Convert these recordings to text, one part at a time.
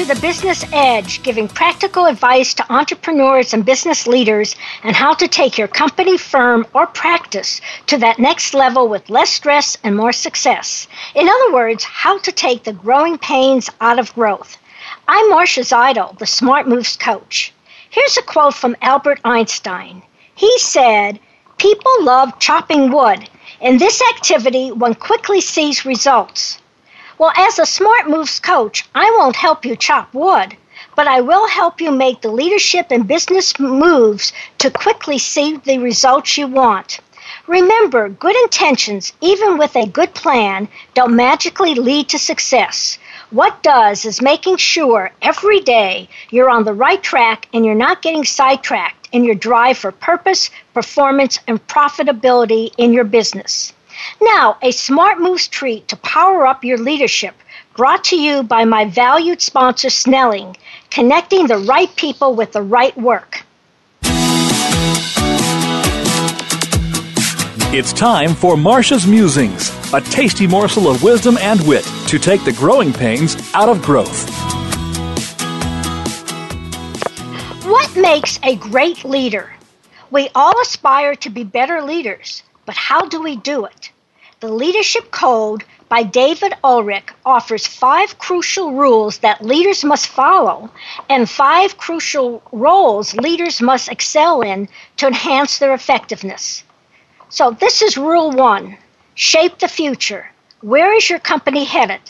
to the Business Edge, giving practical advice to entrepreneurs and business leaders on how to take your company, firm, or practice to that next level with less stress and more success. In other words, how to take the growing pains out of growth. I'm Marcia Zidle, the Smart Moves coach. Here's a quote from Albert Einstein. He said, People love chopping wood. In this activity, one quickly sees results. Well, as a Smart Moves coach, I won't help you chop wood, but I will help you make the leadership and business moves to quickly see the results you want. Remember, good intentions, even with a good plan, don't magically lead to success. What does is making sure every day you're on the right track and you're not getting sidetracked in your drive for purpose, performance, and profitability in your business. Now, a Smart Moves treat to power up your leadership, brought to you by my valued sponsor, Snelling, connecting the right people with the right work. It's time for Marcia's Musings, a tasty morsel of wisdom and wit to take the growing pains out of growth. What makes a great leader? We all aspire to be better leaders. But how do we do it? The Leadership Code by David Ulrich offers five crucial rules that leaders must follow and five crucial roles leaders must excel in to enhance their effectiveness. So, this is rule one shape the future. Where is your company headed?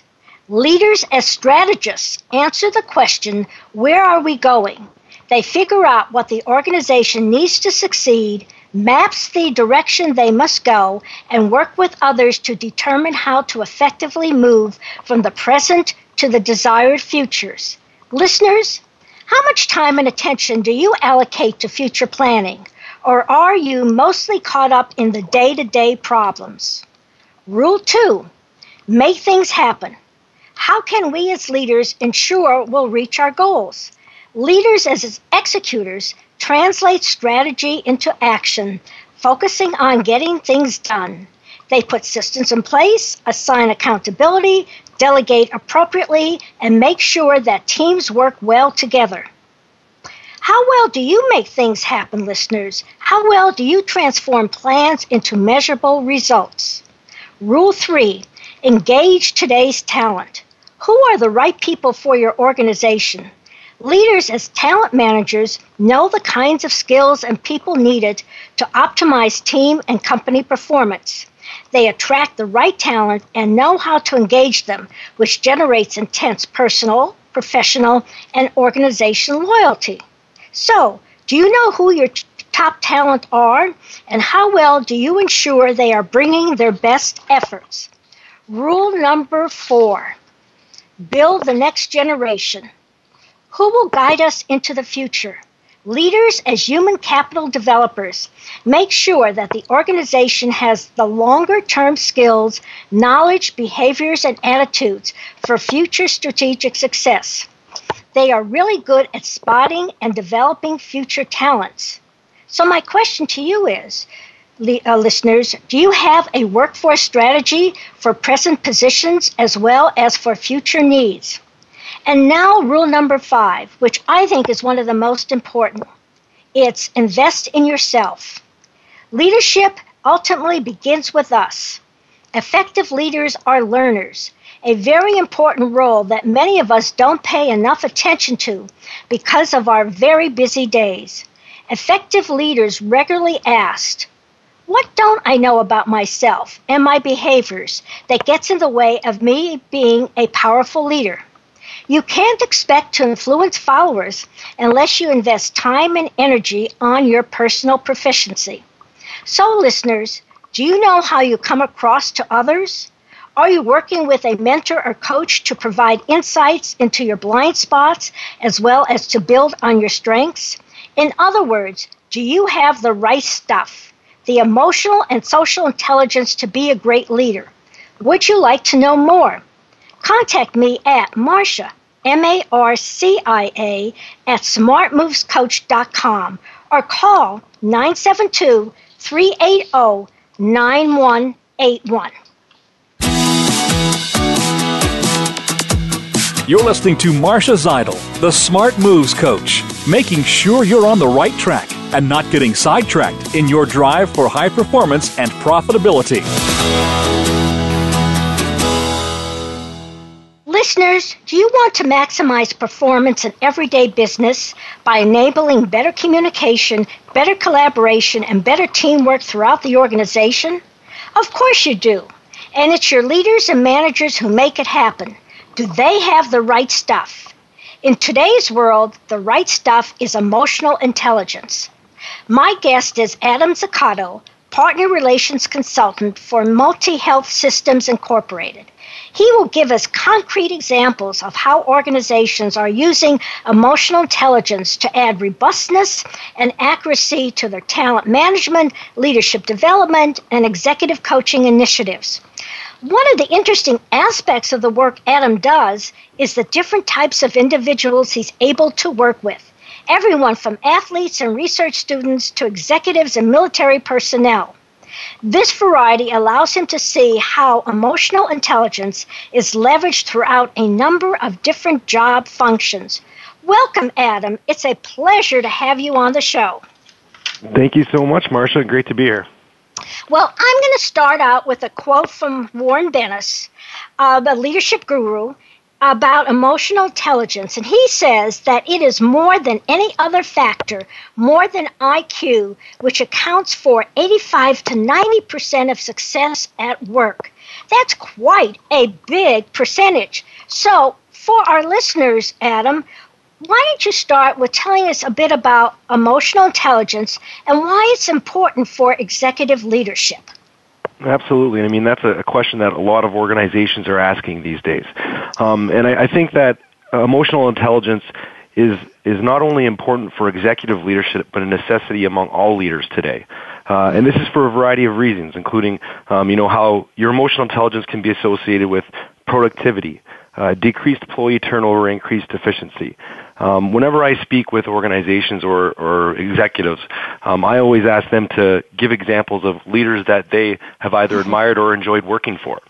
Leaders as strategists answer the question where are we going? They figure out what the organization needs to succeed maps the direction they must go, and work with others to determine how to effectively move from the present to the desired futures. Listeners, how much time and attention do you allocate to future planning? Or are you mostly caught up in the day to day problems? Rule two make things happen. How can we as leaders ensure we'll reach our goals? Leaders as executors translate strategy into action, focusing on getting things done. They put systems in place, assign accountability, delegate appropriately, and make sure that teams work well together. How well do you make things happen, listeners? How well do you transform plans into measurable results? Rule three engage today's talent. Who are the right people for your organization? Leaders, as talent managers, know the kinds of skills and people needed to optimize team and company performance. They attract the right talent and know how to engage them, which generates intense personal, professional, and organizational loyalty. So, do you know who your top talent are, and how well do you ensure they are bringing their best efforts? Rule number four build the next generation. Who will guide us into the future? Leaders as human capital developers make sure that the organization has the longer term skills, knowledge, behaviors, and attitudes for future strategic success. They are really good at spotting and developing future talents. So, my question to you is uh, listeners, do you have a workforce strategy for present positions as well as for future needs? And now, rule number five, which I think is one of the most important it's invest in yourself. Leadership ultimately begins with us. Effective leaders are learners, a very important role that many of us don't pay enough attention to because of our very busy days. Effective leaders regularly ask, What don't I know about myself and my behaviors that gets in the way of me being a powerful leader? You can't expect to influence followers unless you invest time and energy on your personal proficiency. So, listeners, do you know how you come across to others? Are you working with a mentor or coach to provide insights into your blind spots as well as to build on your strengths? In other words, do you have the right stuff, the emotional and social intelligence to be a great leader? Would you like to know more? Contact me at Marcia, M A R C I A, at smartmovescoach.com or call 972 380 9181. You're listening to Marcia Zidle, the Smart Moves Coach, making sure you're on the right track and not getting sidetracked in your drive for high performance and profitability. Listeners, do you want to maximize performance in everyday business by enabling better communication, better collaboration, and better teamwork throughout the organization? Of course you do. And it's your leaders and managers who make it happen. Do they have the right stuff? In today's world, the right stuff is emotional intelligence. My guest is Adam Zaccato, Partner Relations Consultant for Multi Health Systems Incorporated. He will give us concrete examples of how organizations are using emotional intelligence to add robustness and accuracy to their talent management, leadership development, and executive coaching initiatives. One of the interesting aspects of the work Adam does is the different types of individuals he's able to work with. Everyone from athletes and research students to executives and military personnel. This variety allows him to see how emotional intelligence is leveraged throughout a number of different job functions. Welcome, Adam. It's a pleasure to have you on the show. Thank you so much, Marcia. Great to be here. Well, I'm going to start out with a quote from Warren Bennis, uh, the leadership guru, about emotional intelligence. And he says that it is more than any other factor, more than IQ, which accounts for 85 to 90% of success at work. That's quite a big percentage. So, for our listeners, Adam, why don't you start with telling us a bit about emotional intelligence and why it's important for executive leadership? Absolutely. I mean, that's a question that a lot of organizations are asking these days. Um, and I, I think that emotional intelligence is is not only important for executive leadership, but a necessity among all leaders today. Uh, and this is for a variety of reasons, including, um, you know, how your emotional intelligence can be associated with productivity, uh, decreased employee turnover, increased efficiency. Um, whenever I speak with organizations or, or executives, um, I always ask them to give examples of leaders that they have either admired or enjoyed working for.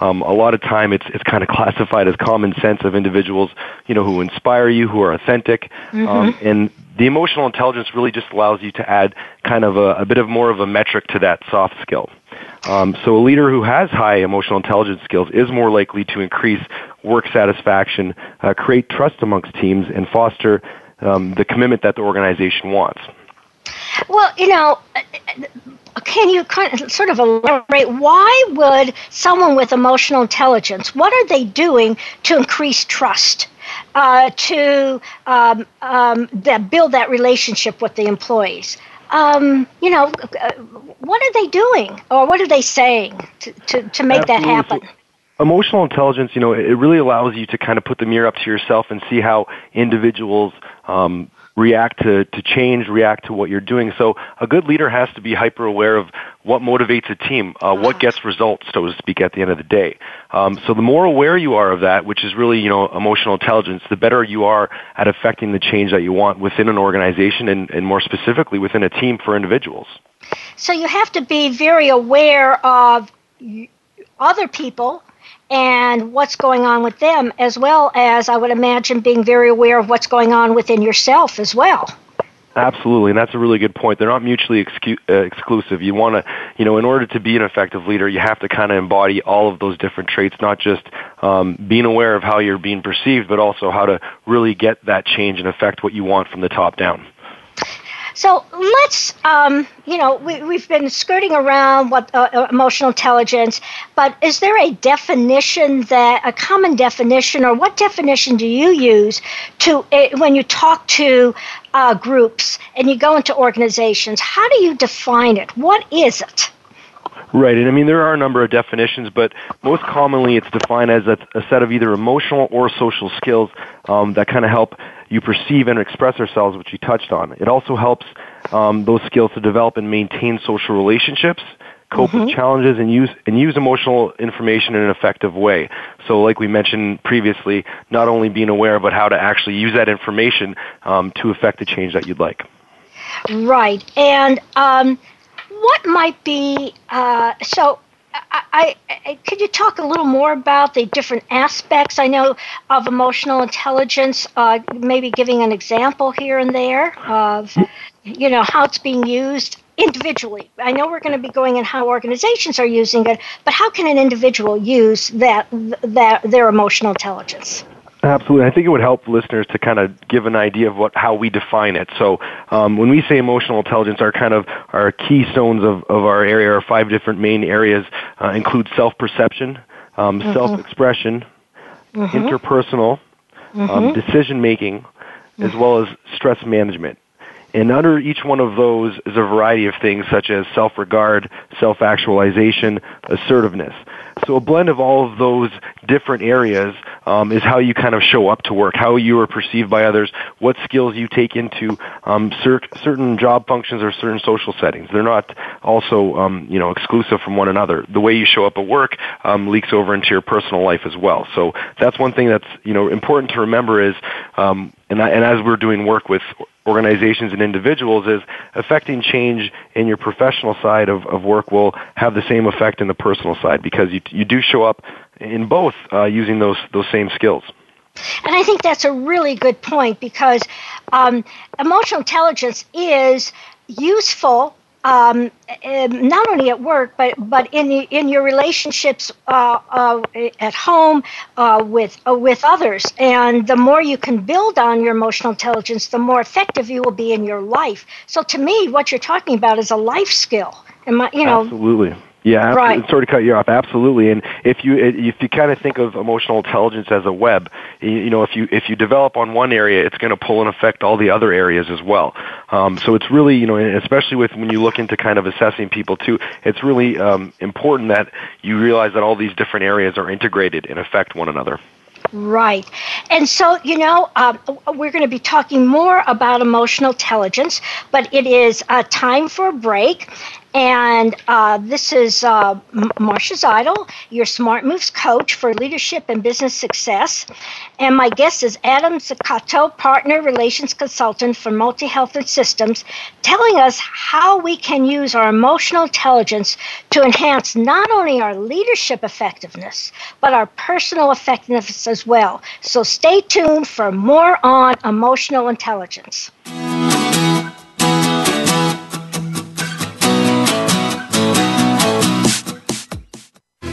Um, a lot of time it's it's kind of classified as common sense of individuals, you know, who inspire you, who are authentic, mm-hmm. um, and the emotional intelligence really just allows you to add kind of a, a bit of more of a metric to that soft skill. Um, so a leader who has high emotional intelligence skills is more likely to increase work satisfaction, uh, create trust amongst teams, and foster um, the commitment that the organization wants. Well, you know, can you kind of sort of elaborate why would someone with emotional intelligence what are they doing to increase trust uh, to um, um, that build that relationship with the employees. Um, you know uh, what are they doing? Or what are they saying to, to, to make Absolutely. that happen? Emotional intelligence, you know, it really allows you to kind of put the mirror up to yourself and see how individuals um, react to, to change, react to what you're doing. So a good leader has to be hyper aware of what motivates a team, uh, what gets results, so to speak, at the end of the day. Um, so the more aware you are of that, which is really, you know, emotional intelligence, the better you are at affecting the change that you want within an organization and, and more specifically within a team for individuals. So you have to be very aware of other people and what's going on with them, as well as I would imagine being very aware of what's going on within yourself as well. Absolutely, and that's a really good point. They're not mutually excu- uh, exclusive. You want to, you know, in order to be an effective leader, you have to kind of embody all of those different traits, not just um, being aware of how you're being perceived, but also how to really get that change and affect what you want from the top down. So let's, um, you know, we, we've been skirting around what uh, uh, emotional intelligence, but is there a definition that, a common definition, or what definition do you use to, uh, when you talk to uh, groups and you go into organizations, how do you define it? What is it? Right, and I mean there are a number of definitions, but most commonly it's defined as a, a set of either emotional or social skills um, that kind of help you perceive and express ourselves, which you touched on. It also helps um, those skills to develop and maintain social relationships, cope mm-hmm. with challenges, and use and use emotional information in an effective way. So, like we mentioned previously, not only being aware, but how to actually use that information um, to affect the change that you'd like. Right, and um, what might be uh, so? I, I, could you talk a little more about the different aspects I know of emotional intelligence? Uh, maybe giving an example here and there of you know how it's being used individually. I know we're going to be going in how organizations are using it, but how can an individual use that that their emotional intelligence? Absolutely. I think it would help listeners to kind of give an idea of what how we define it. So um, when we say emotional intelligence, our kind of our keystones of, of our area, our five different main areas uh, include self-perception, um, mm-hmm. self-expression, mm-hmm. interpersonal, um, mm-hmm. um, decision making, as well as stress management. And under each one of those is a variety of things such as self-regard, self-actualization, assertiveness. So a blend of all of those different areas um, is how you kind of show up to work, how you are perceived by others, what skills you take into um, cer- certain job functions or certain social settings. They're not also um, you know exclusive from one another. The way you show up at work um, leaks over into your personal life as well. So that's one thing that's you know important to remember is um, and, and as we're doing work with organizations and individuals is affecting change in your professional side of, of work will have the same effect in the personal side because you, you do show up in both uh, using those, those same skills. And I think that's a really good point because um, emotional intelligence is useful um, um, not only at work, but but in in your relationships uh, uh, at home uh, with uh, with others. And the more you can build on your emotional intelligence, the more effective you will be in your life. So, to me, what you're talking about is a life skill. You know, absolutely. Yeah, right. sorry to cut you off. Absolutely, and if you if you kind of think of emotional intelligence as a web, you, know, if you if you develop on one area, it's going to pull and affect all the other areas as well. Um, so it's really, you know, especially with when you look into kind of assessing people too, it's really um, important that you realize that all these different areas are integrated and affect one another. Right. And so, you know, um, we're going to be talking more about emotional intelligence, but it is uh, time for a break. And uh, this is uh, Marcia Zidle, your Smart Moves coach for leadership and business success. And my guest is Adam Zaccato, partner relations consultant for Multi Health and Systems, telling us how we can use our emotional intelligence to enhance not only our leadership effectiveness, but our personal effectiveness as well. So stay tuned for more on emotional intelligence.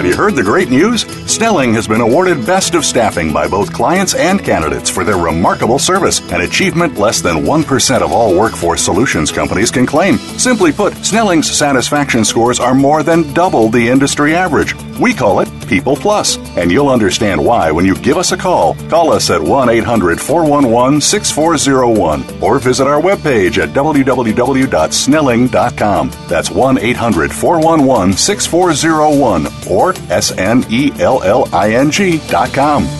Have you heard the great news? Snelling has been awarded Best of Staffing by both clients and candidates for their remarkable service, an achievement less than 1% of all workforce solutions companies can claim. Simply put, Snelling's satisfaction scores are more than double the industry average. We call it People Plus, and you'll understand why when you give us a call. Call us at 1 800 411 6401 or visit our webpage at www.snelling.com. That's 1 800 411 6401 or S N E L L I N G dot com.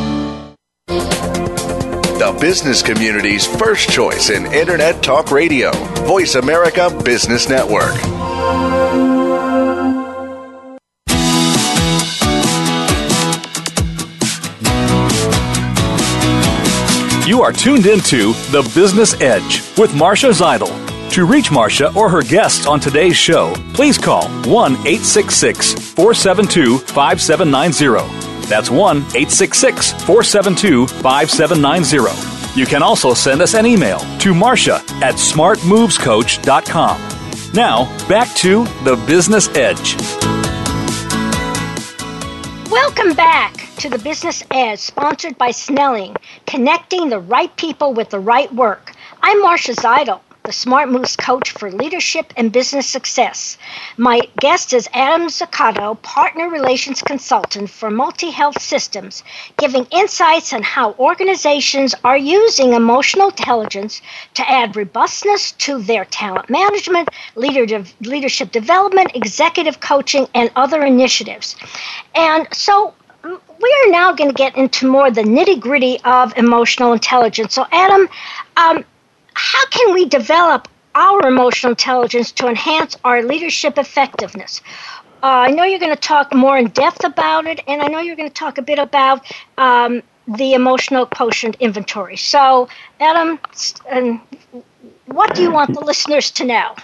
the business community's first choice in Internet Talk Radio. Voice America Business Network. You are tuned into The Business Edge with Marcia Zidle. To reach Marcia or her guests on today's show, please call 1 866 472 5790 that's 1 866 472 5790. You can also send us an email to Marcia at smartmovescoach.com. Now, back to the Business Edge. Welcome back to the Business Edge, sponsored by Snelling, connecting the right people with the right work. I'm Marcia Zidle the Smart Moves coach for leadership and business success. My guest is Adam Zaccato, partner relations consultant for Multi Health Systems, giving insights on how organizations are using emotional intelligence to add robustness to their talent management, leadership development, executive coaching, and other initiatives. And so we are now going to get into more the nitty gritty of emotional intelligence. So, Adam, um, how can we develop our emotional intelligence to enhance our leadership effectiveness? Uh, I know you're going to talk more in depth about it, and I know you're going to talk a bit about um, the emotional quotient inventory. So, Adam, what do you want the listeners to know?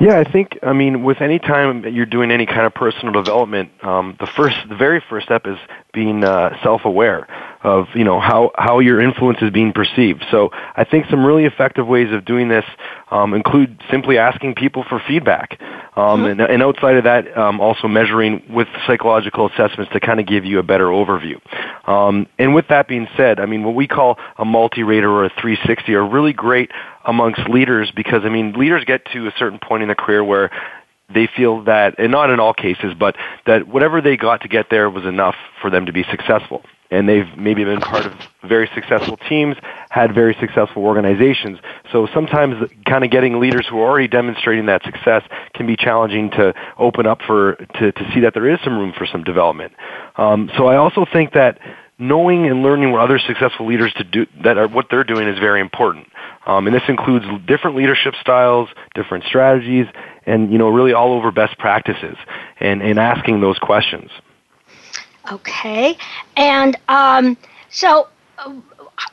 Yeah, I think I mean with any time you're doing any kind of personal development, um, the first, the very first step is being uh, self-aware of you know how how your influence is being perceived. So I think some really effective ways of doing this um, include simply asking people for feedback, um, mm-hmm. and, and outside of that, um, also measuring with psychological assessments to kind of give you a better overview. Um, and with that being said, I mean what we call a multi-rater or a 360 are really great amongst leaders because I mean leaders get to a certain point in their career where they feel that, and not in all cases, but that whatever they got to get there was enough for them to be successful. And they've maybe been part of very successful teams, had very successful organizations. So sometimes kind of getting leaders who are already demonstrating that success can be challenging to open up for, to, to see that there is some room for some development. Um, so I also think that knowing and learning what other successful leaders to do that are what they're doing is very important. Um, and this includes different leadership styles, different strategies, and you know really all over best practices and, and asking those questions. Okay, and um, so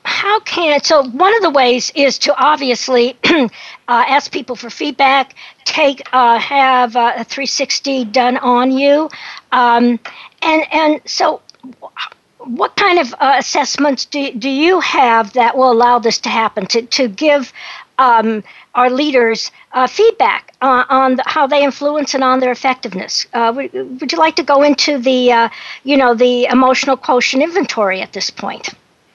how can so one of the ways is to obviously uh, ask people for feedback take uh, have a 360 done on you um, and and so what kind of uh, assessments do, do you have that will allow this to happen to, to give um, our leaders uh, feedback uh, on the, how they influence and on their effectiveness. Uh, would, would, you like to go into the, uh, you know, the emotional quotient inventory at this point?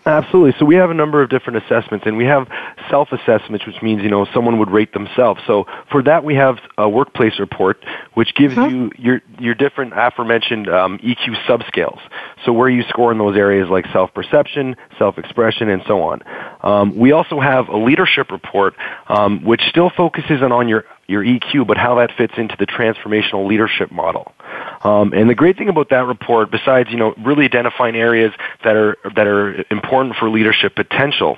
Absolutely. So we have a number of different assessments, and we have self-assessments, which means you know someone would rate themselves. So for that, we have a workplace report, which gives uh-huh. you your your different aforementioned um, EQ subscales. So where you score in those areas like self-perception, self-expression, and so on. Um, we also have a leadership report, um, which still focuses on, on your your EQ, but how that fits into the transformational leadership model. Um, and the great thing about that report, besides you know really identifying areas that are that are important for leadership potential,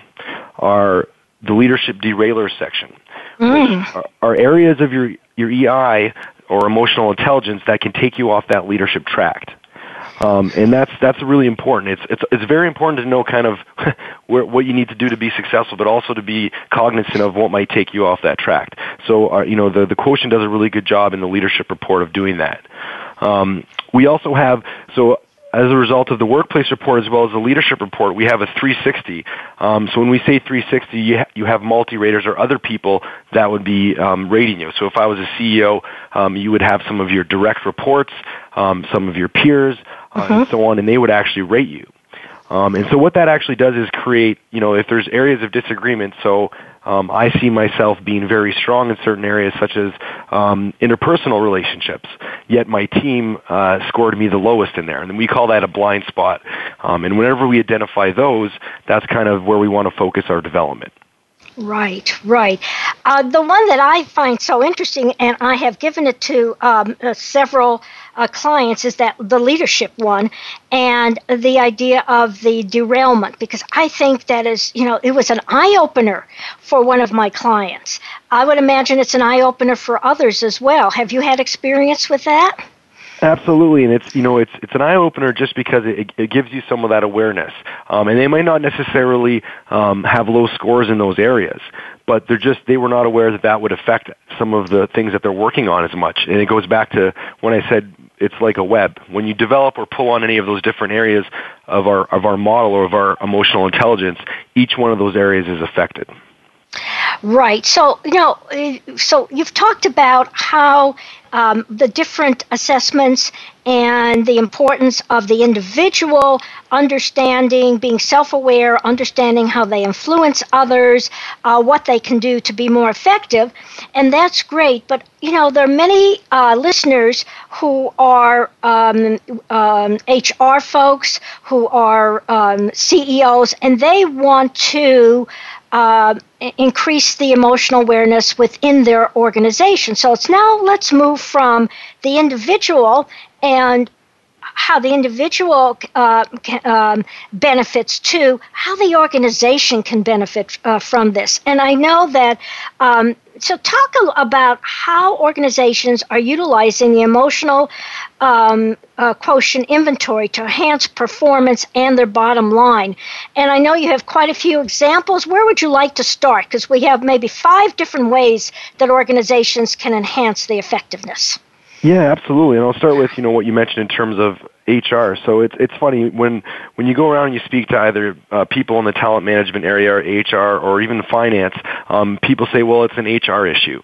are the leadership derailers section, mm. are, are areas of your your EI or emotional intelligence that can take you off that leadership track. Um, and that's that's really important. It's it's it's very important to know kind of where, what you need to do to be successful, but also to be cognizant of what might take you off that track. So uh, you know the the quotient does a really good job in the leadership report of doing that. Um, we also have so as a result of the workplace report as well as the leadership report, we have a 360. Um, so when we say 360, you, ha- you have multi-raters or other people that would be um, rating you. So if I was a CEO, um, you would have some of your direct reports, um, some of your peers, uh, and uh-huh. so on, and they would actually rate you. Um, and so what that actually does is create, you know, if there's areas of disagreement, so um, I see myself being very strong in certain areas such as um, interpersonal relationships, yet my team uh, scored me the lowest in there. And we call that a blind spot. Um, and whenever we identify those, that's kind of where we want to focus our development. Right, right. Uh, the one that I find so interesting, and I have given it to um, uh, several uh, clients, is that the leadership one, and the idea of the derailment, because I think that is, you know, it was an eye opener for one of my clients. I would imagine it's an eye opener for others as well. Have you had experience with that? Absolutely, and it's you know it's it's an eye opener just because it, it gives you some of that awareness, um, and they might not necessarily um, have low scores in those areas, but they're just they were not aware that that would affect some of the things that they're working on as much, and it goes back to when I said it's like a web. When you develop or pull on any of those different areas of our of our model or of our emotional intelligence, each one of those areas is affected. Right. So, you know, so you've talked about how um, the different assessments and the importance of the individual understanding, being self aware, understanding how they influence others, uh, what they can do to be more effective. And that's great. But, you know, there are many uh, listeners who are um, um, HR folks, who are um, CEOs, and they want to uh, increase the emotional awareness within their organization. So it's now let's move from the individual and how the individual uh, um, benefits to how the organization can benefit uh, from this. And I know that um, so talk about how organizations are utilizing the emotional um, uh, quotient inventory to enhance performance and their bottom line. And I know you have quite a few examples. Where would you like to start? Because we have maybe five different ways that organizations can enhance the effectiveness. Yeah, absolutely. And I'll start with you know what you mentioned in terms of HR. So it's it's funny when when you go around and you speak to either uh, people in the talent management area or HR or even finance, um, people say, well, it's an HR issue,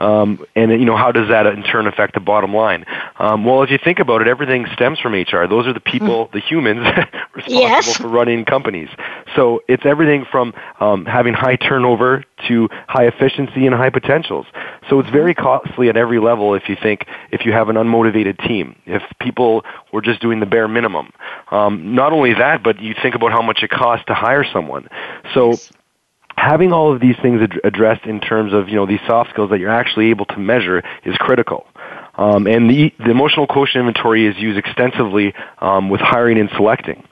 um, and you know how does that in turn affect the bottom line? Um, well, if you think about it, everything stems from HR. Those are the people, mm. the humans responsible yes. for running companies. So it's everything from um, having high turnover to high efficiency and high potentials. So it's very costly at every level if you think if you have an unmotivated team, if people were just doing the bare minimum. Um, not only that, but you think about how much it costs to hire someone. So having all of these things ad- addressed in terms of you know these soft skills that you're actually able to measure is critical. Um, and the, the emotional quotient inventory is used extensively um, with hiring and selecting.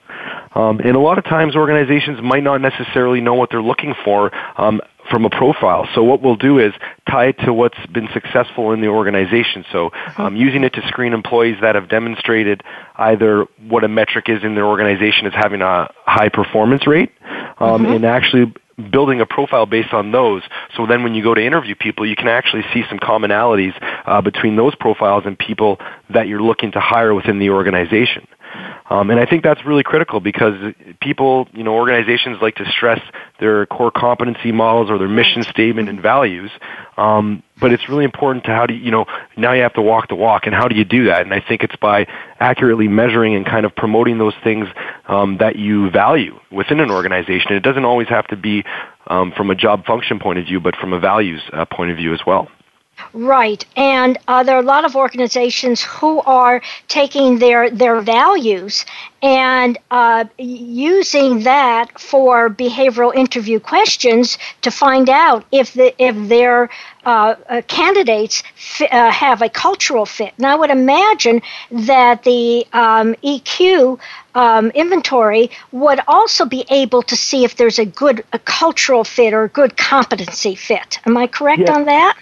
Um, and a lot of times organizations might not necessarily know what they're looking for um, from a profile. So what we'll do is tie it to what's been successful in the organization. So mm-hmm. um, using it to screen employees that have demonstrated either what a metric is in their organization as having a high performance rate, um, mm-hmm. and actually building a profile based on those. So then when you go to interview people, you can actually see some commonalities uh, between those profiles and people that you're looking to hire within the organization. Um, and I think that's really critical because people, you know, organizations like to stress their core competency models or their mission statement and values. Um, but it's really important to how do you, you know, now you have to walk the walk and how do you do that? And I think it's by accurately measuring and kind of promoting those things um, that you value within an organization. It doesn't always have to be um, from a job function point of view, but from a values uh, point of view as well. Right, and uh, there are a lot of organizations who are taking their their values and uh, using that for behavioral interview questions to find out if the if their uh, uh candidates f- uh, have a cultural fit. And I would imagine that the um, EQ um, inventory would also be able to see if there's a good a cultural fit or a good competency fit. Am I correct yeah. on that?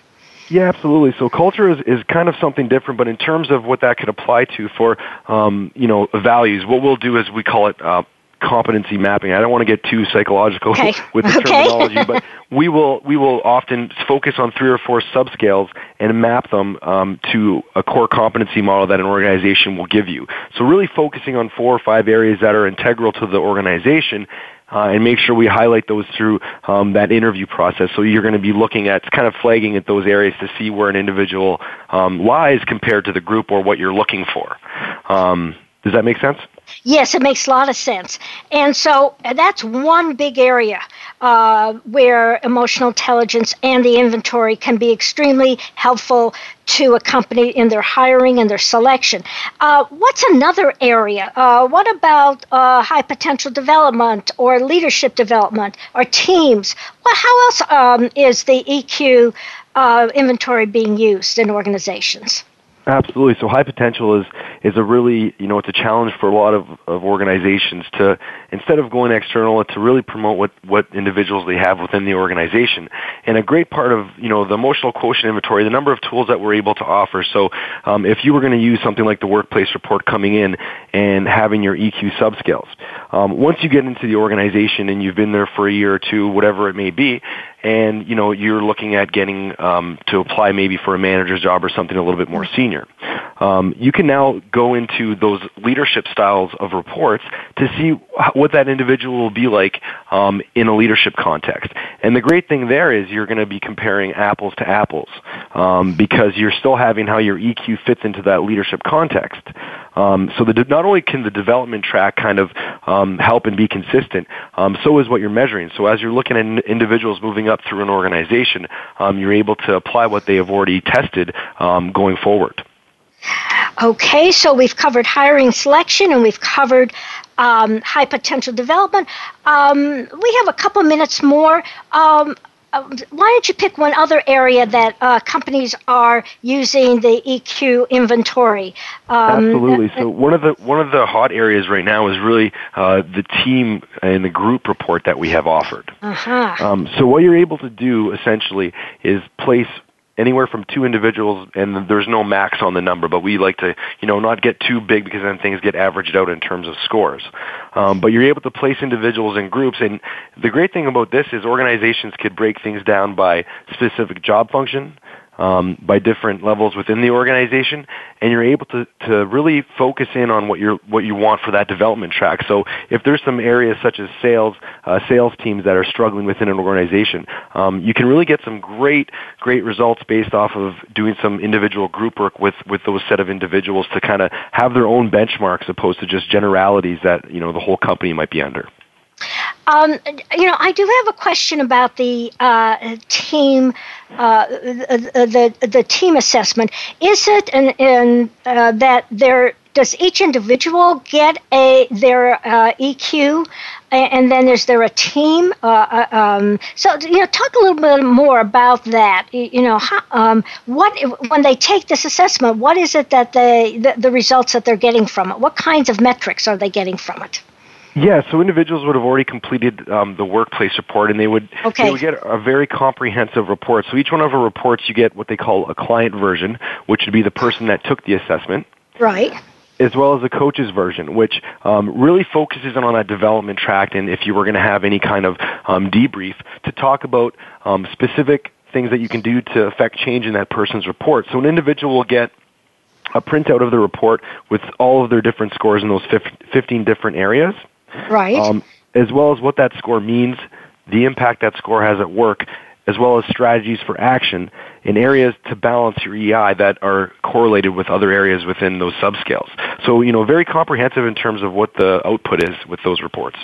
Yeah, absolutely. So culture is, is kind of something different, but in terms of what that could apply to for, um, you know, values, what we'll do is we call it uh, competency mapping. I don't want to get too psychological okay. with the terminology, but we will we will often focus on three or four subscales and map them um, to a core competency model that an organization will give you. So really focusing on four or five areas that are integral to the organization uh, and make sure we highlight those through um, that interview process. So you're going to be looking at kind of flagging at those areas to see where an individual um, lies compared to the group or what you're looking for. Um, does that make sense? Yes, it makes a lot of sense. And so uh, that's one big area uh, where emotional intelligence and the inventory can be extremely helpful to a company in their hiring and their selection. Uh, what's another area? Uh, what about uh, high potential development or leadership development or teams? Well, how else um, is the EQ uh, inventory being used in organizations? Absolutely. So high potential is is a really you know it's a challenge for a lot of, of organizations to instead of going external to really promote what what individuals they have within the organization. And a great part of you know the emotional quotient inventory, the number of tools that we're able to offer. So um, if you were going to use something like the workplace report coming in and having your EQ subscales, um, once you get into the organization and you've been there for a year or two, whatever it may be, and you know you're looking at getting um, to apply maybe for a manager's job or something a little bit more senior. Um, you can now go into those leadership styles of reports to see what that individual will be like um, in a leadership context. And the great thing there is you're going to be comparing apples to apples um, because you're still having how your EQ fits into that leadership context. Um, so the, not only can the development track kind of um, help and be consistent, um, so is what you're measuring. So as you're looking at individuals moving up through an organization, um, you're able to apply what they have already tested um, going forward. Okay, so we've covered hiring selection and we've covered um, high potential development. Um, we have a couple minutes more. Um, why don't you pick one other area that uh, companies are using the EQ inventory? Um, Absolutely. So one of the one of the hot areas right now is really uh, the team and the group report that we have offered. Uh-huh. Um, so what you're able to do essentially is place anywhere from two individuals, and there's no max on the number, but we like to, you know, not get too big because then things get averaged out in terms of scores. Um, but you're able to place individuals in groups, and the great thing about this is organizations could break things down by specific job function, um, by different levels within the organization, and you're able to, to really focus in on what you what you want for that development track. So if there's some areas such as sales, uh, sales teams that are struggling within an organization, um, you can really get some great great results based off of doing some individual group work with with those set of individuals to kind of have their own benchmarks opposed to just generalities that you know the whole company might be under. Um, you know, I do have a question about the uh, team, uh, the, the, the team assessment. Is it an, in, uh, that there does each individual get a their uh, EQ, and then is there a team? Uh, uh, um, so you know, talk a little bit more about that. You know, how, um, what when they take this assessment, what is it that they the, the results that they're getting from it? What kinds of metrics are they getting from it? Yeah, so individuals would have already completed um, the workplace report, and they would okay. they would get a very comprehensive report. So each one of our reports, you get what they call a client version, which would be the person that took the assessment. Right. As well as the coach's version, which um, really focuses on that development track, and if you were going to have any kind of um, debrief, to talk about um, specific things that you can do to affect change in that person's report. So an individual will get a printout of the report with all of their different scores in those 15 different areas Right. Um, as well as what that score means, the impact that score has at work, as well as strategies for action in areas to balance your EI that are correlated with other areas within those subscales. So, you know, very comprehensive in terms of what the output is with those reports.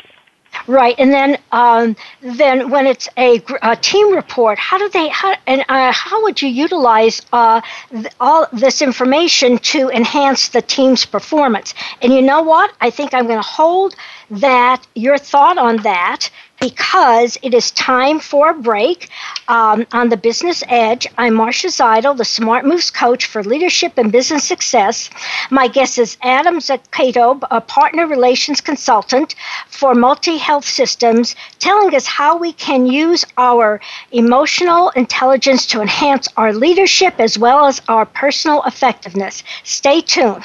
Right, and then um, then when it's a, a, team report, how do they how and uh, how would you utilize uh, th- all this information to enhance the team's performance? And you know what? I think I'm going to hold that your thought on that because it is time for a break um, on the Business Edge. I'm Marcia Zidle, the Smart Moves coach for leadership and business success. My guest is Adam Zaccato, a partner relations consultant for Multi Health Systems, telling us how we can use our emotional intelligence to enhance our leadership as well as our personal effectiveness. Stay tuned.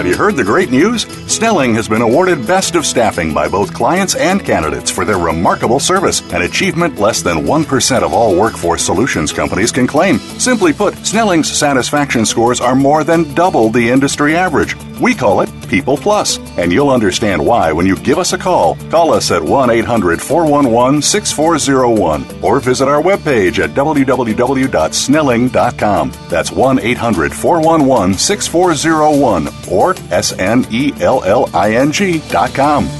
Have you heard the great news? Snelling has been awarded Best of Staffing by both clients and candidates for their remarkable service, an achievement less than 1% of all workforce solutions companies can claim. Simply put, Snelling's satisfaction scores are more than double the industry average. We call it People Plus, and you'll understand why when you give us a call. Call us at 1 800 411 6401 or visit our webpage at www.snelling.com. That's 1 800 411 6401 or S N E L L I N G.com.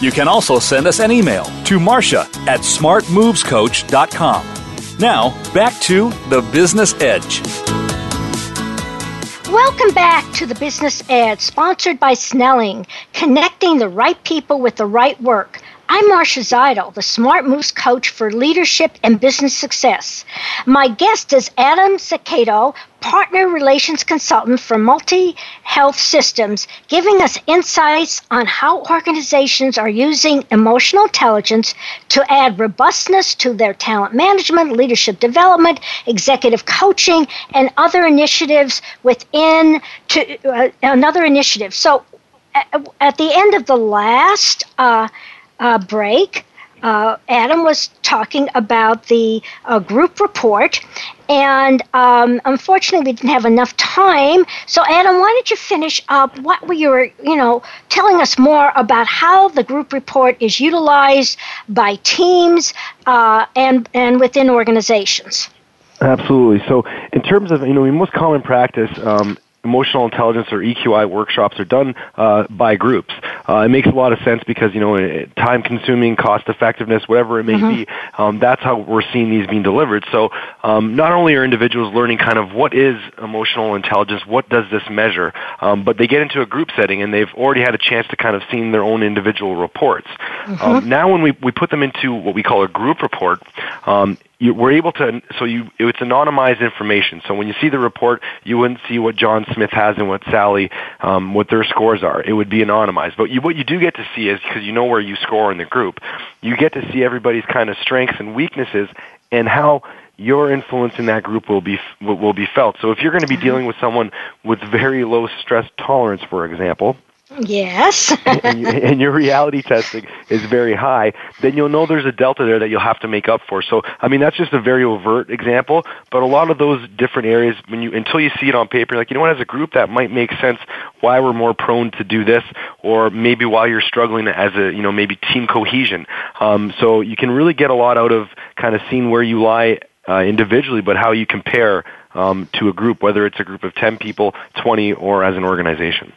You can also send us an email to Marcia at smartmovescoach.com. Now, back to The Business Edge. Welcome back to the Business Edge, sponsored by Snelling, connecting the right people with the right work. I'm Marcia Zidle, the Smart Moves coach for leadership and business success. My guest is Adam Zaccato, partner relations consultant for Multi Health Systems, giving us insights on how organizations are using emotional intelligence to add robustness to their talent management, leadership development, executive coaching, and other initiatives within to, uh, another initiative. So, at the end of the last uh, uh, break, uh, Adam was talking about the uh, group report, and um, unfortunately, we didn't have enough time. So, Adam, why don't you finish up what we were, you know, telling us more about how the group report is utilized by teams uh, and and within organizations. Absolutely. So, in terms of you know, in most common practice, um, emotional intelligence or EQI workshops are done uh, by groups. Uh, it makes a lot of sense because you know time consuming, cost effectiveness, whatever it may mm-hmm. be. Um, that's how we're seeing these being delivered. So um, not only are individuals learning kind of what is emotional intelligence, what does this measure, um, but they get into a group setting and they've already had a chance to kind of see their own individual reports. Mm-hmm. Um, now when we we put them into what we call a group report, um, you, we're able to so you it's anonymized information. So when you see the report you wouldn't see what john smith has and what sally um, what their scores are. It would be anonymized. But you, what you do get to see is because you know where you score in the group you get to see everybody's kind of strengths and weaknesses and how your influence in that group will be will be felt. So if you're going to be mm-hmm. dealing with someone with very low stress tolerance for example Yes. and, you, and, your reality testing is very high, then you'll know there's a delta there that you'll have to make up for. So, I mean, that's just a very overt example, but a lot of those different areas, when you until you see it on paper, like you know what, as a group, that might make sense. Why we're more prone to do this, or maybe why you're struggling as a you know maybe team cohesion. Um, so you can really get a lot out of kind of seeing where you lie uh, individually, but how you compare um, to a group, whether it's a group of 10 people, 20, or as an organization.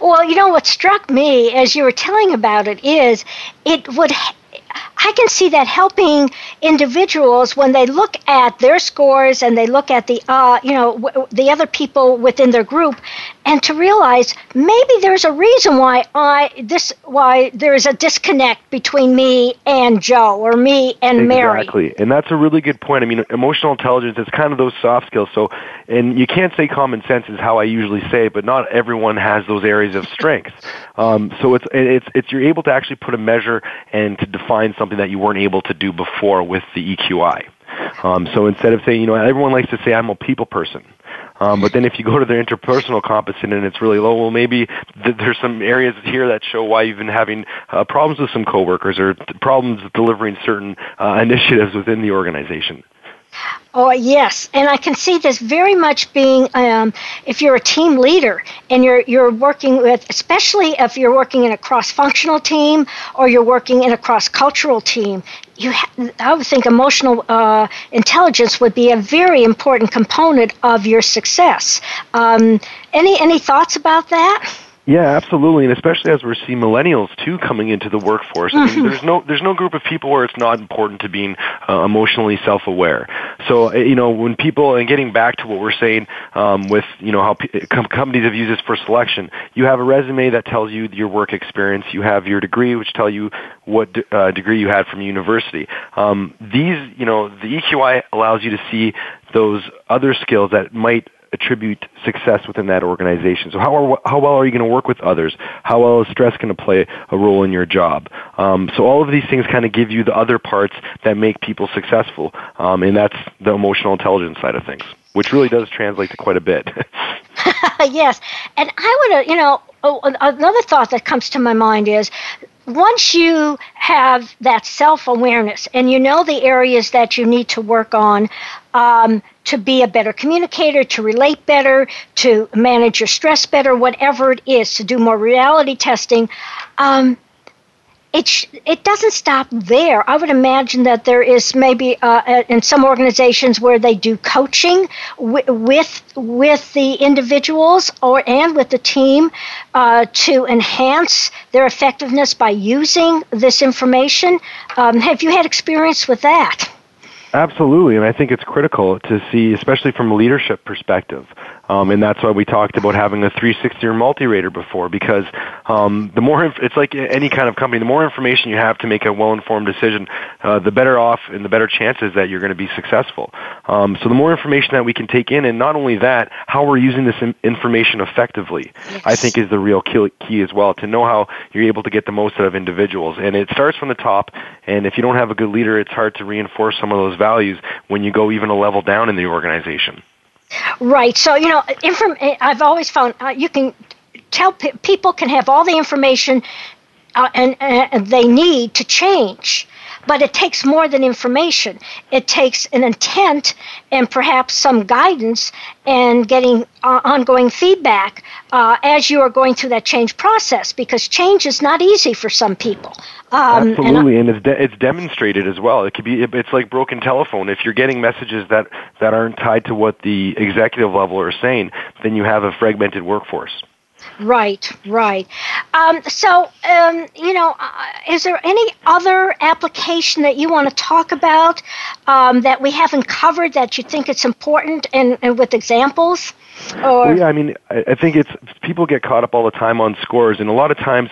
Well, you know what struck me as you were telling about it is it would I can see that helping individuals when they look at their scores and they look at the uh, you know w- the other people within their group and to realize maybe there's a reason why I this why there is a disconnect between me and Joe or me and Mary. Exactly, and that's a really good point. I mean, emotional intelligence is kind of those soft skills. So, and you can't say common sense is how I usually say, but not everyone has those areas of strength. Um, so it's it's it's you're able to actually put a measure and to define something that you weren't able to do before with the EQI. Um, so instead of saying, you know, everyone likes to say I'm a people person. Um, but then if you go to their interpersonal competent and it's really low, well, maybe th- there's some areas here that show why you've been having uh, problems with some coworkers or th- problems delivering certain uh, initiatives within the organization. Oh, yes. And I can see this very much being um, if you're a team leader and you're, you're working with, especially if you're working in a cross functional team or you're working in a cross cultural team, you ha- I would think emotional uh, intelligence would be a very important component of your success. Um, any, any thoughts about that? Yeah, absolutely, and especially as we're seeing millennials too coming into the workforce. I mean, mm-hmm. there's no there's no group of people where it's not important to being uh, emotionally self-aware. So uh, you know, when people and getting back to what we're saying um, with you know how p- com- companies have used this for selection, you have a resume that tells you your work experience. You have your degree, which tell you what de- uh, degree you had from university. Um, these you know the EQI allows you to see those other skills that might attribute success within that organization. So how are, how well are you going to work with others? How well is stress going to play a role in your job? Um, so all of these things kind of give you the other parts that make people successful, um, and that's the emotional intelligence side of things, which really does translate to quite a bit. yes, and I would, you know, oh, another thought that comes to my mind is once you have that self awareness and you know the areas that you need to work on um, to be a better communicator, to relate better, to manage your stress better, whatever it is, to do more reality testing, um, it sh- it doesn't stop there. I would imagine that there is maybe uh, in some organizations where they do coaching w- with with the individuals or and with the team uh, to enhance their effectiveness by using this information. Um, have you had experience with that? Absolutely, and I think it's critical to see, especially from a leadership perspective. Um, and that's why we talked about having a 360 or multi-rater before, because um, the more inf- it's like any kind of company, the more information you have to make a well-informed decision, uh, the better off and the better chances that you're going to be successful. Um, so the more information that we can take in, and not only that, how we're using this in- information effectively, yes. I think is the real key, key as well. To know how you're able to get the most out of individuals, and it starts from the top. And if you don't have a good leader, it's hard to reinforce some of those values when you go even a level down in the organization. Right. So you know, inform- I've always found uh, you can tell p- people can have all the information uh, and, and they need to change. But it takes more than information. It takes an intent and perhaps some guidance and getting uh, ongoing feedback uh, as you are going through that change process because change is not easy for some people. Um, Absolutely, and, and it's de- it's demonstrated as well. It could be it's like broken telephone. If you're getting messages that that aren't tied to what the executive level are saying, then you have a fragmented workforce. Right, right. Um, so, um, you know, uh, is there any other application that you want to talk about um, that we haven't covered that you think it's important and, and with examples? Or? Well, yeah, I mean, I think it's people get caught up all the time on scores, and a lot of times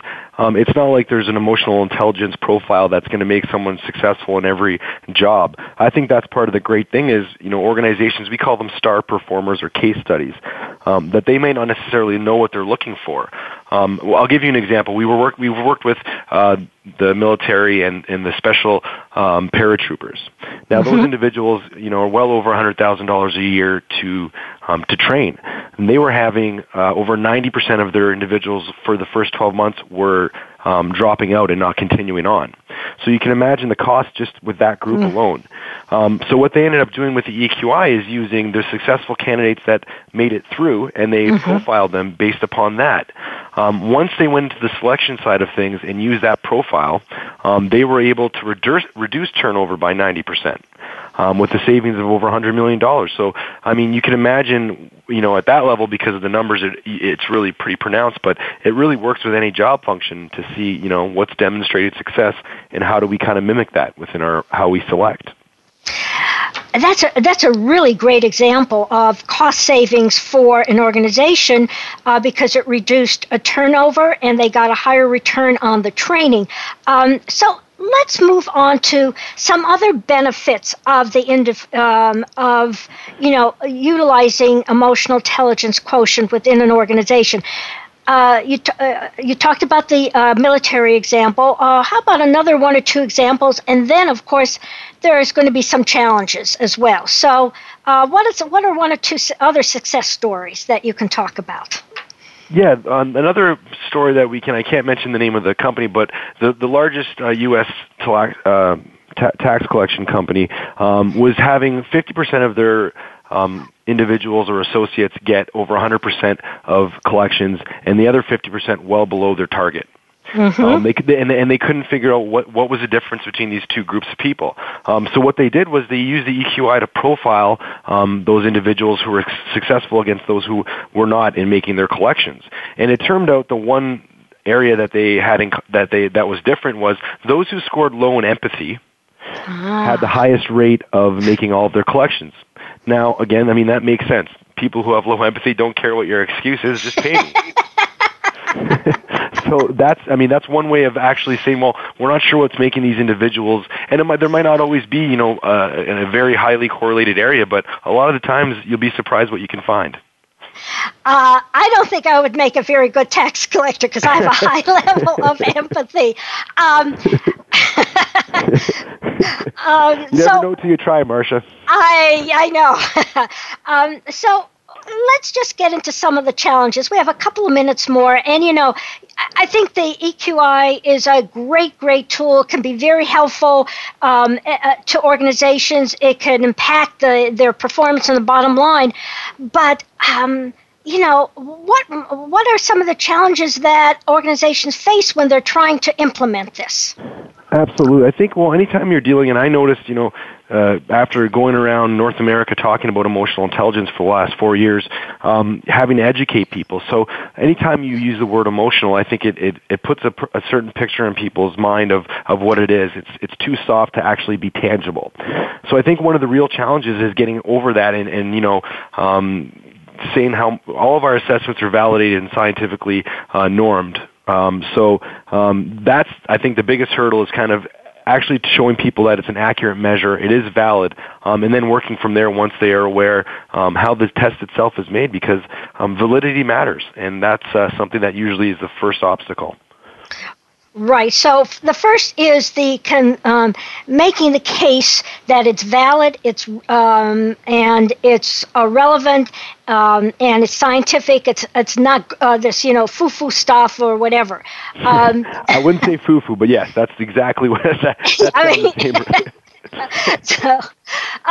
it's not like there's an emotional intelligence profile that's going to make someone successful in every job. I think that's part of the great thing is, you know, organizations we call them star performers or case studies um, that they may not necessarily know what they're looking for. Um, well, I'll give you an example. We were work we've worked with uh, the military and, and the special um, paratroopers. Now, mm-hmm. those individuals, you know, are well over $100,000 a year to um, to train. And they were having uh, over 90% of their individuals for the first 12 months were um, dropping out and not continuing on. So you can imagine the cost just with that group mm. alone. Um, so what they ended up doing with the EQI is using the successful candidates that made it through, and they mm-hmm. profiled them based upon that. Um, once they went into the selection side of things and used that profile, um, they were able to reduce, reduce turnover by 90%. Um, with the savings of over $100 million. So, I mean, you can imagine, you know, at that level, because of the numbers, it, it's really pretty pronounced, but it really works with any job function to see, you know, what's demonstrated success and how do we kind of mimic that within our, how we select. That's a that's a really great example of cost savings for an organization uh, because it reduced a turnover and they got a higher return on the training. Um, so let's move on to some other benefits of the um, of you know utilizing emotional intelligence quotient within an organization. Uh, you, t- uh, you talked about the uh, military example. Uh, how about another one or two examples? And then, of course, there's going to be some challenges as well. So, uh, what is what are one or two other success stories that you can talk about? Yeah, um, another story that we can, I can't mention the name of the company, but the, the largest U.S. uh, ta- tax collection company um, was having 50% of their um, individuals or associates get over 100% of collections and the other 50% well below their target. Mm-hmm. Um, they could, and, and they couldn't figure out what, what was the difference between these two groups of people. Um, so what they did was they used the EQI to profile um, those individuals who were successful against those who were not in making their collections. And it turned out the one area that they had in, that they that was different was those who scored low in empathy ah. had the highest rate of making all of their collections. Now, again, I mean that makes sense. People who have low empathy don't care what your excuse is, just pay me. so that's I mean that's one way of actually saying well we're not sure what's making these individuals and might, there might not always be you know uh, in a very highly correlated area but a lot of the times you'll be surprised what you can find. Uh, I don't think I would make a very good tax collector because I have a high level of empathy. Um, um, you never so, know till you try, Marcia. I I know. um, so let's just get into some of the challenges. We have a couple of minutes more, and you know, I think the EQI is a great, great tool. Can be very helpful um, uh, to organizations. It can impact the, their performance and the bottom line, but um, you know, what what are some of the challenges that organizations face when they're trying to implement this? Absolutely. I think, well, anytime you're dealing, and I noticed, you know, uh, after going around North America talking about emotional intelligence for the last four years, um, having to educate people. So anytime you use the word emotional, I think it, it, it puts a, a certain picture in people's mind of, of what it is. It's, it's too soft to actually be tangible. So I think one of the real challenges is getting over that and, and you know, um, saying how all of our assessments are validated and scientifically uh, normed um, so um, that's, I think, the biggest hurdle is kind of actually showing people that it's an accurate measure, it is valid, um, and then working from there once they are aware um, how the test itself is made, because um, validity matters, and that's uh, something that usually is the first obstacle. Right. So the first is the con, um, making the case that it's valid, it's um, and it's uh, relevant, um, and it's scientific. It's it's not uh, this you know foo foo stuff or whatever. Um, I wouldn't say foo foo, but yes, that's exactly what that, that's I mean, so,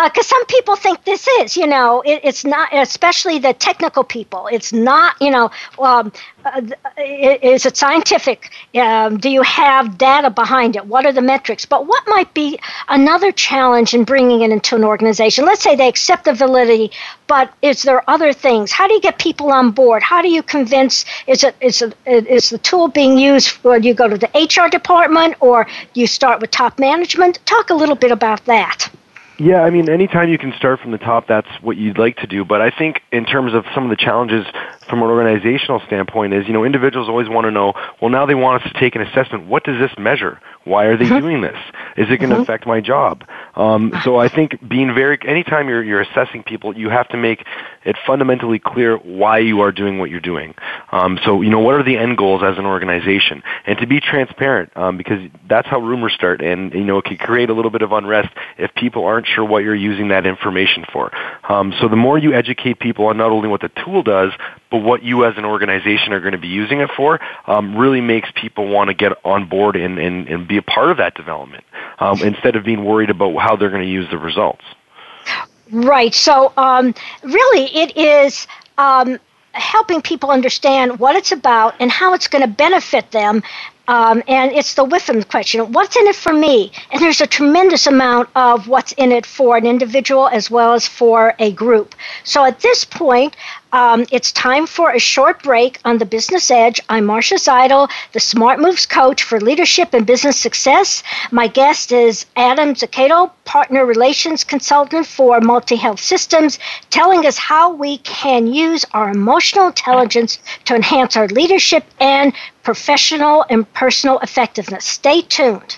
because uh, some people think this is, you know, it, it's not, especially the technical people. It's not, you know, um, uh, is it scientific? Um, do you have data behind it? What are the metrics? But what might be another challenge in bringing it into an organization? Let's say they accept the validity, but is there other things? How do you get people on board? How do you convince? Is it is it is the tool being used? When you go to the HR department, or you start with top management? Talk a little bit about that. Yeah, I mean, anytime you can start from the top, that's what you'd like to do. But I think in terms of some of the challenges from an organizational standpoint is, you know, individuals always want to know, well, now they want us to take an assessment. What does this measure? Why are they mm-hmm. doing this? Is it going to mm-hmm. affect my job? Um, so I think being very, anytime you're, you're assessing people, you have to make it fundamentally clear why you are doing what you're doing. Um, so, you know, what are the end goals as an organization? And to be transparent, um, because that's how rumors start. And, you know, it can create a little bit of unrest if people aren't sure what you're using that information for. Um, so the more you educate people on not only what the tool does, but what you as an organization are going to be using it for um, really makes people want to get on board and, and, and be a part of that development um, instead of being worried about how they're going to use the results. Right. So, um, really, it is um, helping people understand what it's about and how it's going to benefit them um, and it's the WIIFM question what's in it for me? And there's a tremendous amount of what's in it for an individual as well as for a group. So at this point, Um, it's time for a short break on the Business Edge. I'm Marcia Zidle, the Smart Moves coach for leadership and business success. My guest is Adam Zaccato, partner relations consultant for Multi Health Systems, telling us how we can use our emotional intelligence to enhance our leadership and professional and personal effectiveness. Stay tuned.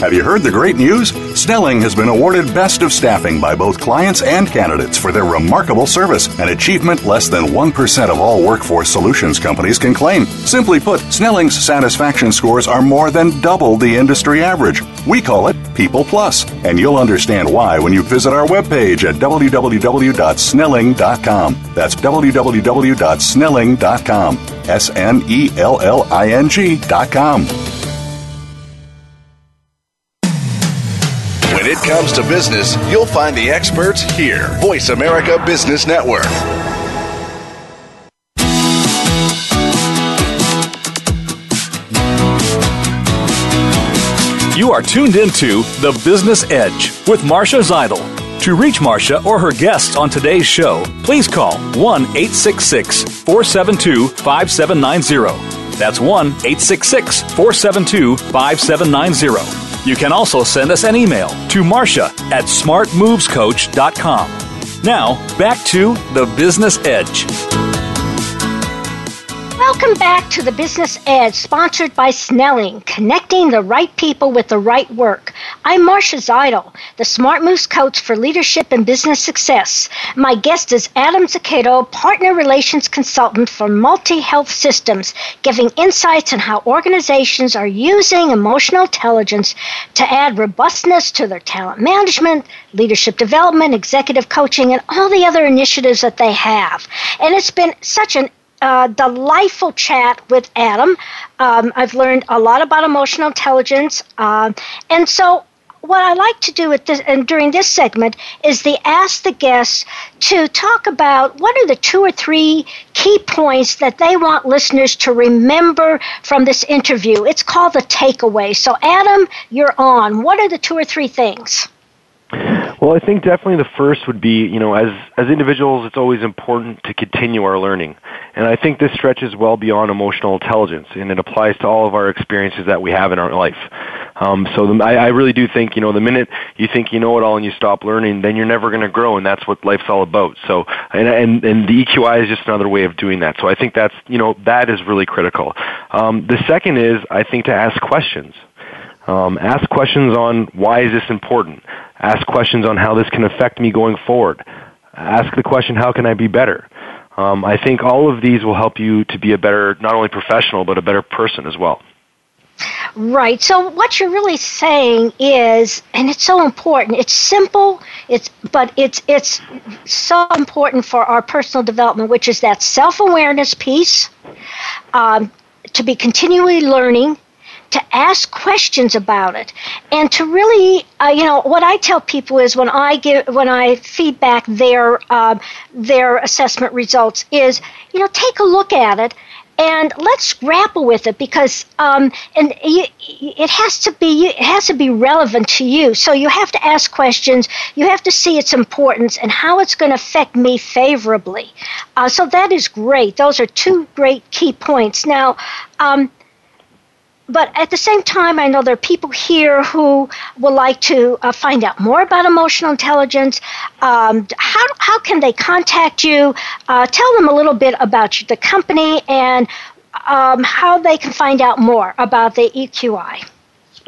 Have you heard the great news? Snelling has been awarded Best of Staffing by both clients and candidates for their remarkable service, an achievement less than 1% of all workforce solutions companies can claim. Simply put, Snelling's satisfaction scores are more than double the industry average. We call it People Plus, and you'll understand why when you visit our webpage at www.snelling.com. That's www.snelling.com. S N E L L I N G.com. it comes to business, you'll find the experts here. Voice America Business Network. You are tuned into The Business Edge with Marcia Zidle. To reach Marcia or her guests on today's show, please call 1 866 472 5790. That's 1 866 472 5790. You can also send us an email to Marcia at smartmovescoach.com. Now, back to The Business Edge. Welcome back to the Business Edge, sponsored by Snelling, connecting the right people with the right work. I'm Marcia Zidle, the Smart Moves coach for leadership and business success. My guest is Adam Zaccato, partner relations consultant for Multi Health Systems, giving insights on how organizations are using emotional intelligence to add robustness to their talent management, leadership development, executive coaching, and all the other initiatives that they have. And it's been such an uh, delightful chat with Adam. Um, I've learned a lot about emotional intelligence, uh, and so what I like to do at this and during this segment is the ask the guests to talk about what are the two or three key points that they want listeners to remember from this interview. It's called the takeaway. So, Adam, you're on. What are the two or three things? Well, I think definitely the first would be, you know, as as individuals, it's always important to continue our learning, and I think this stretches well beyond emotional intelligence, and it applies to all of our experiences that we have in our life. Um, so the, I, I really do think, you know, the minute you think you know it all and you stop learning, then you're never going to grow, and that's what life's all about. So, and, and and the EQI is just another way of doing that. So I think that's, you know, that is really critical. Um, the second is, I think, to ask questions. Um, ask questions on why is this important. Ask questions on how this can affect me going forward. Ask the question, how can I be better? Um, I think all of these will help you to be a better, not only professional, but a better person as well. Right. So what you're really saying is, and it's so important. It's simple. It's but it's it's so important for our personal development, which is that self awareness piece, um, to be continually learning, to ask questions about it, and to really, uh, you know, what I tell people is when I give when I feedback their uh, their assessment results is, you know, take a look at it and let's grapple with it because um, and you, it has to be it has to be relevant to you. So you have to ask questions. You have to see its importance and how it's going to affect me favorably. Uh, so that is great. Those are two great key points. Now. Um, but at the same time, I know there are people here who would like to uh, find out more about emotional intelligence. Um, how, how can they contact you? Uh, tell them a little bit about the company and um, how they can find out more about the EQI.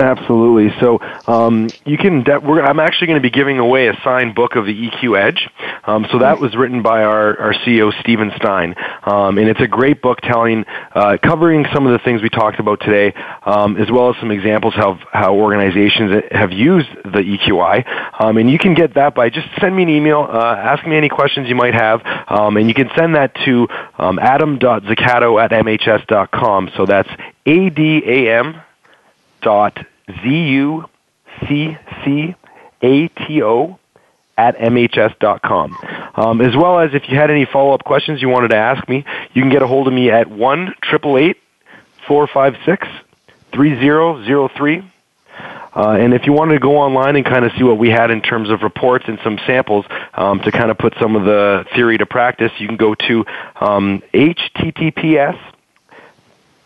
Absolutely. So um, you can. I'm actually going to be giving away a signed book of the EQ Edge. Um, so that was written by our, our CEO Steven Stein, um, and it's a great book telling, uh, covering some of the things we talked about today, um, as well as some examples of how organizations have used the EQI. Um, and you can get that by just send me an email, uh, ask me any questions you might have, um, and you can send that to um, adam.zaccato at mhs.com. So that's A D A M dot Z-U-C-C-A-T-O at mhs.com. Um, as well as if you had any follow-up questions you wanted to ask me, you can get a hold of me at 1 456 3003. Uh, and if you wanted to go online and kind of see what we had in terms of reports and some samples um, to kind of put some of the theory to practice, you can go to um, https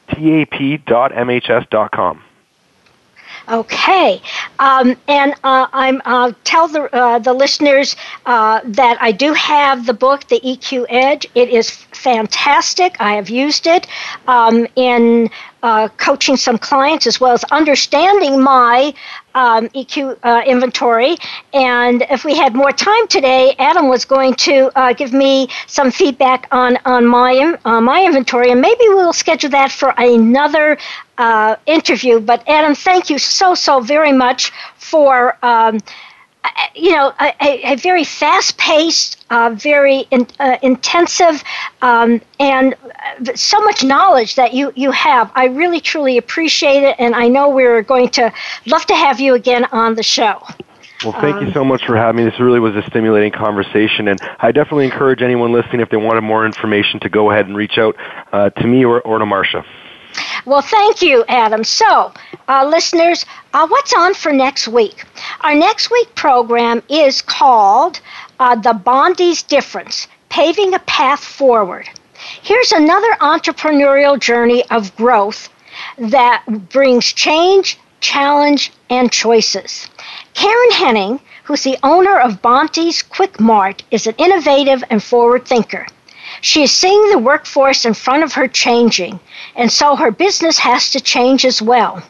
tap.mhs.com. Okay, um, and uh, I'm uh, tell the uh, the listeners uh, that I do have the book, The EQ Edge. It is fantastic. I have used it um, in uh, coaching some clients as well as understanding my um, EQ uh, inventory. And if we had more time today, Adam was going to uh, give me some feedback on on my my inventory, and maybe we'll schedule that for another uh, interview. But Adam, thank you so so very much for. Um, you know, a, a very fast-paced, uh, very in, uh, intensive, um, and so much knowledge that you you have. I really truly appreciate it, and I know we're going to love to have you again on the show. Well, thank you so much for having me. This really was a stimulating conversation, and I definitely encourage anyone listening, if they wanted more information, to go ahead and reach out uh, to me or, or to Marcia. Well, thank you, Adam. So, uh, listeners, uh, what's on for next week? Our next week program is called uh, The Bondi's Difference Paving a Path Forward. Here's another entrepreneurial journey of growth that brings change, challenge, and choices. Karen Henning, who's the owner of Bonte's Quick Mart, is an innovative and forward thinker. She is seeing the workforce in front of her changing, and so her business has to change as well.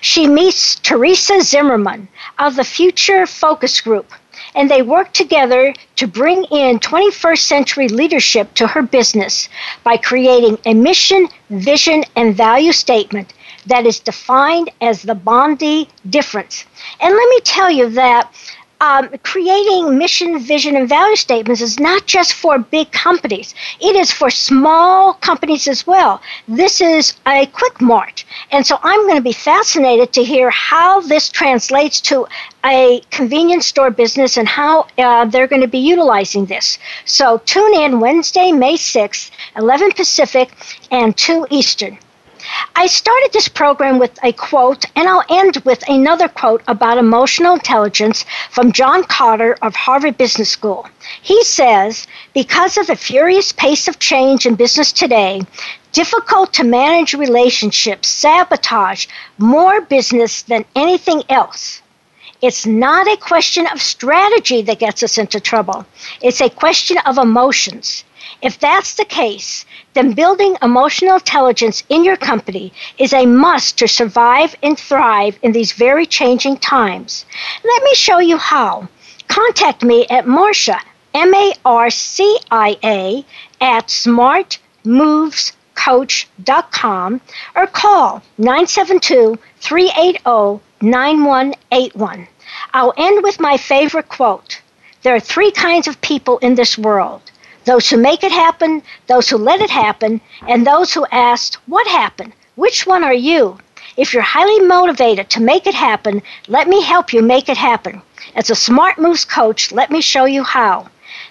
She meets Teresa Zimmerman of the Future Focus Group, and they work together to bring in 21st century leadership to her business by creating a mission, vision, and value statement that is defined as the Bondi difference. And let me tell you that um, creating mission, vision, and value statements is not just for big companies. It is for small companies as well. This is a quick march. And so I'm going to be fascinated to hear how this translates to a convenience store business and how uh, they're going to be utilizing this. So tune in Wednesday, May 6th, 11 Pacific and 2 Eastern. I started this program with a quote, and I'll end with another quote about emotional intelligence from John Kotter of Harvard Business School. He says, Because of the furious pace of change in business today, difficult to manage relationships sabotage more business than anything else. It's not a question of strategy that gets us into trouble. It's a question of emotions. If that's the case, then building emotional intelligence in your company is a must to survive and thrive in these very changing times. Let me show you how. Contact me at Marcia, M A R C I A, at smartmovescoach.com or call 972 380 9181. I'll end with my favorite quote There are three kinds of people in this world those who make it happen, those who let it happen, and those who asked, What happened? Which one are you? If you're highly motivated to make it happen, let me help you make it happen. As a Smart Moves coach, let me show you how.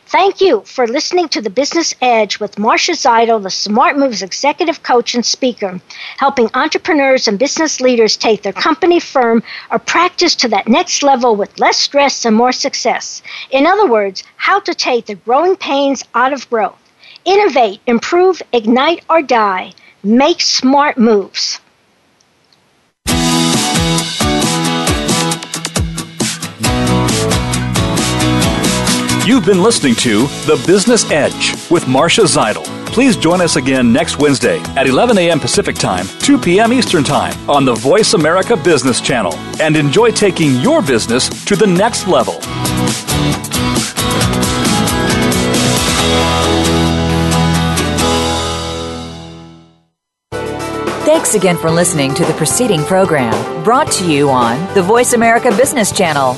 Thank you for listening to the Business Edge with Marcia Zidle, the Smart Moves executive coach and speaker, helping entrepreneurs and business leaders take their company, firm, or practice to that next level with less stress and more success. In other words, how to take the growing pains out of growth. Innovate, improve, ignite, or die. Make smart moves. You've been listening to The Business Edge with Marcia Zidle. Please join us again next Wednesday at 11 a.m. Pacific Time, 2 p.m. Eastern Time on the Voice America Business Channel and enjoy taking your business to the next level. Thanks again for listening to the preceding program brought to you on the Voice America Business Channel.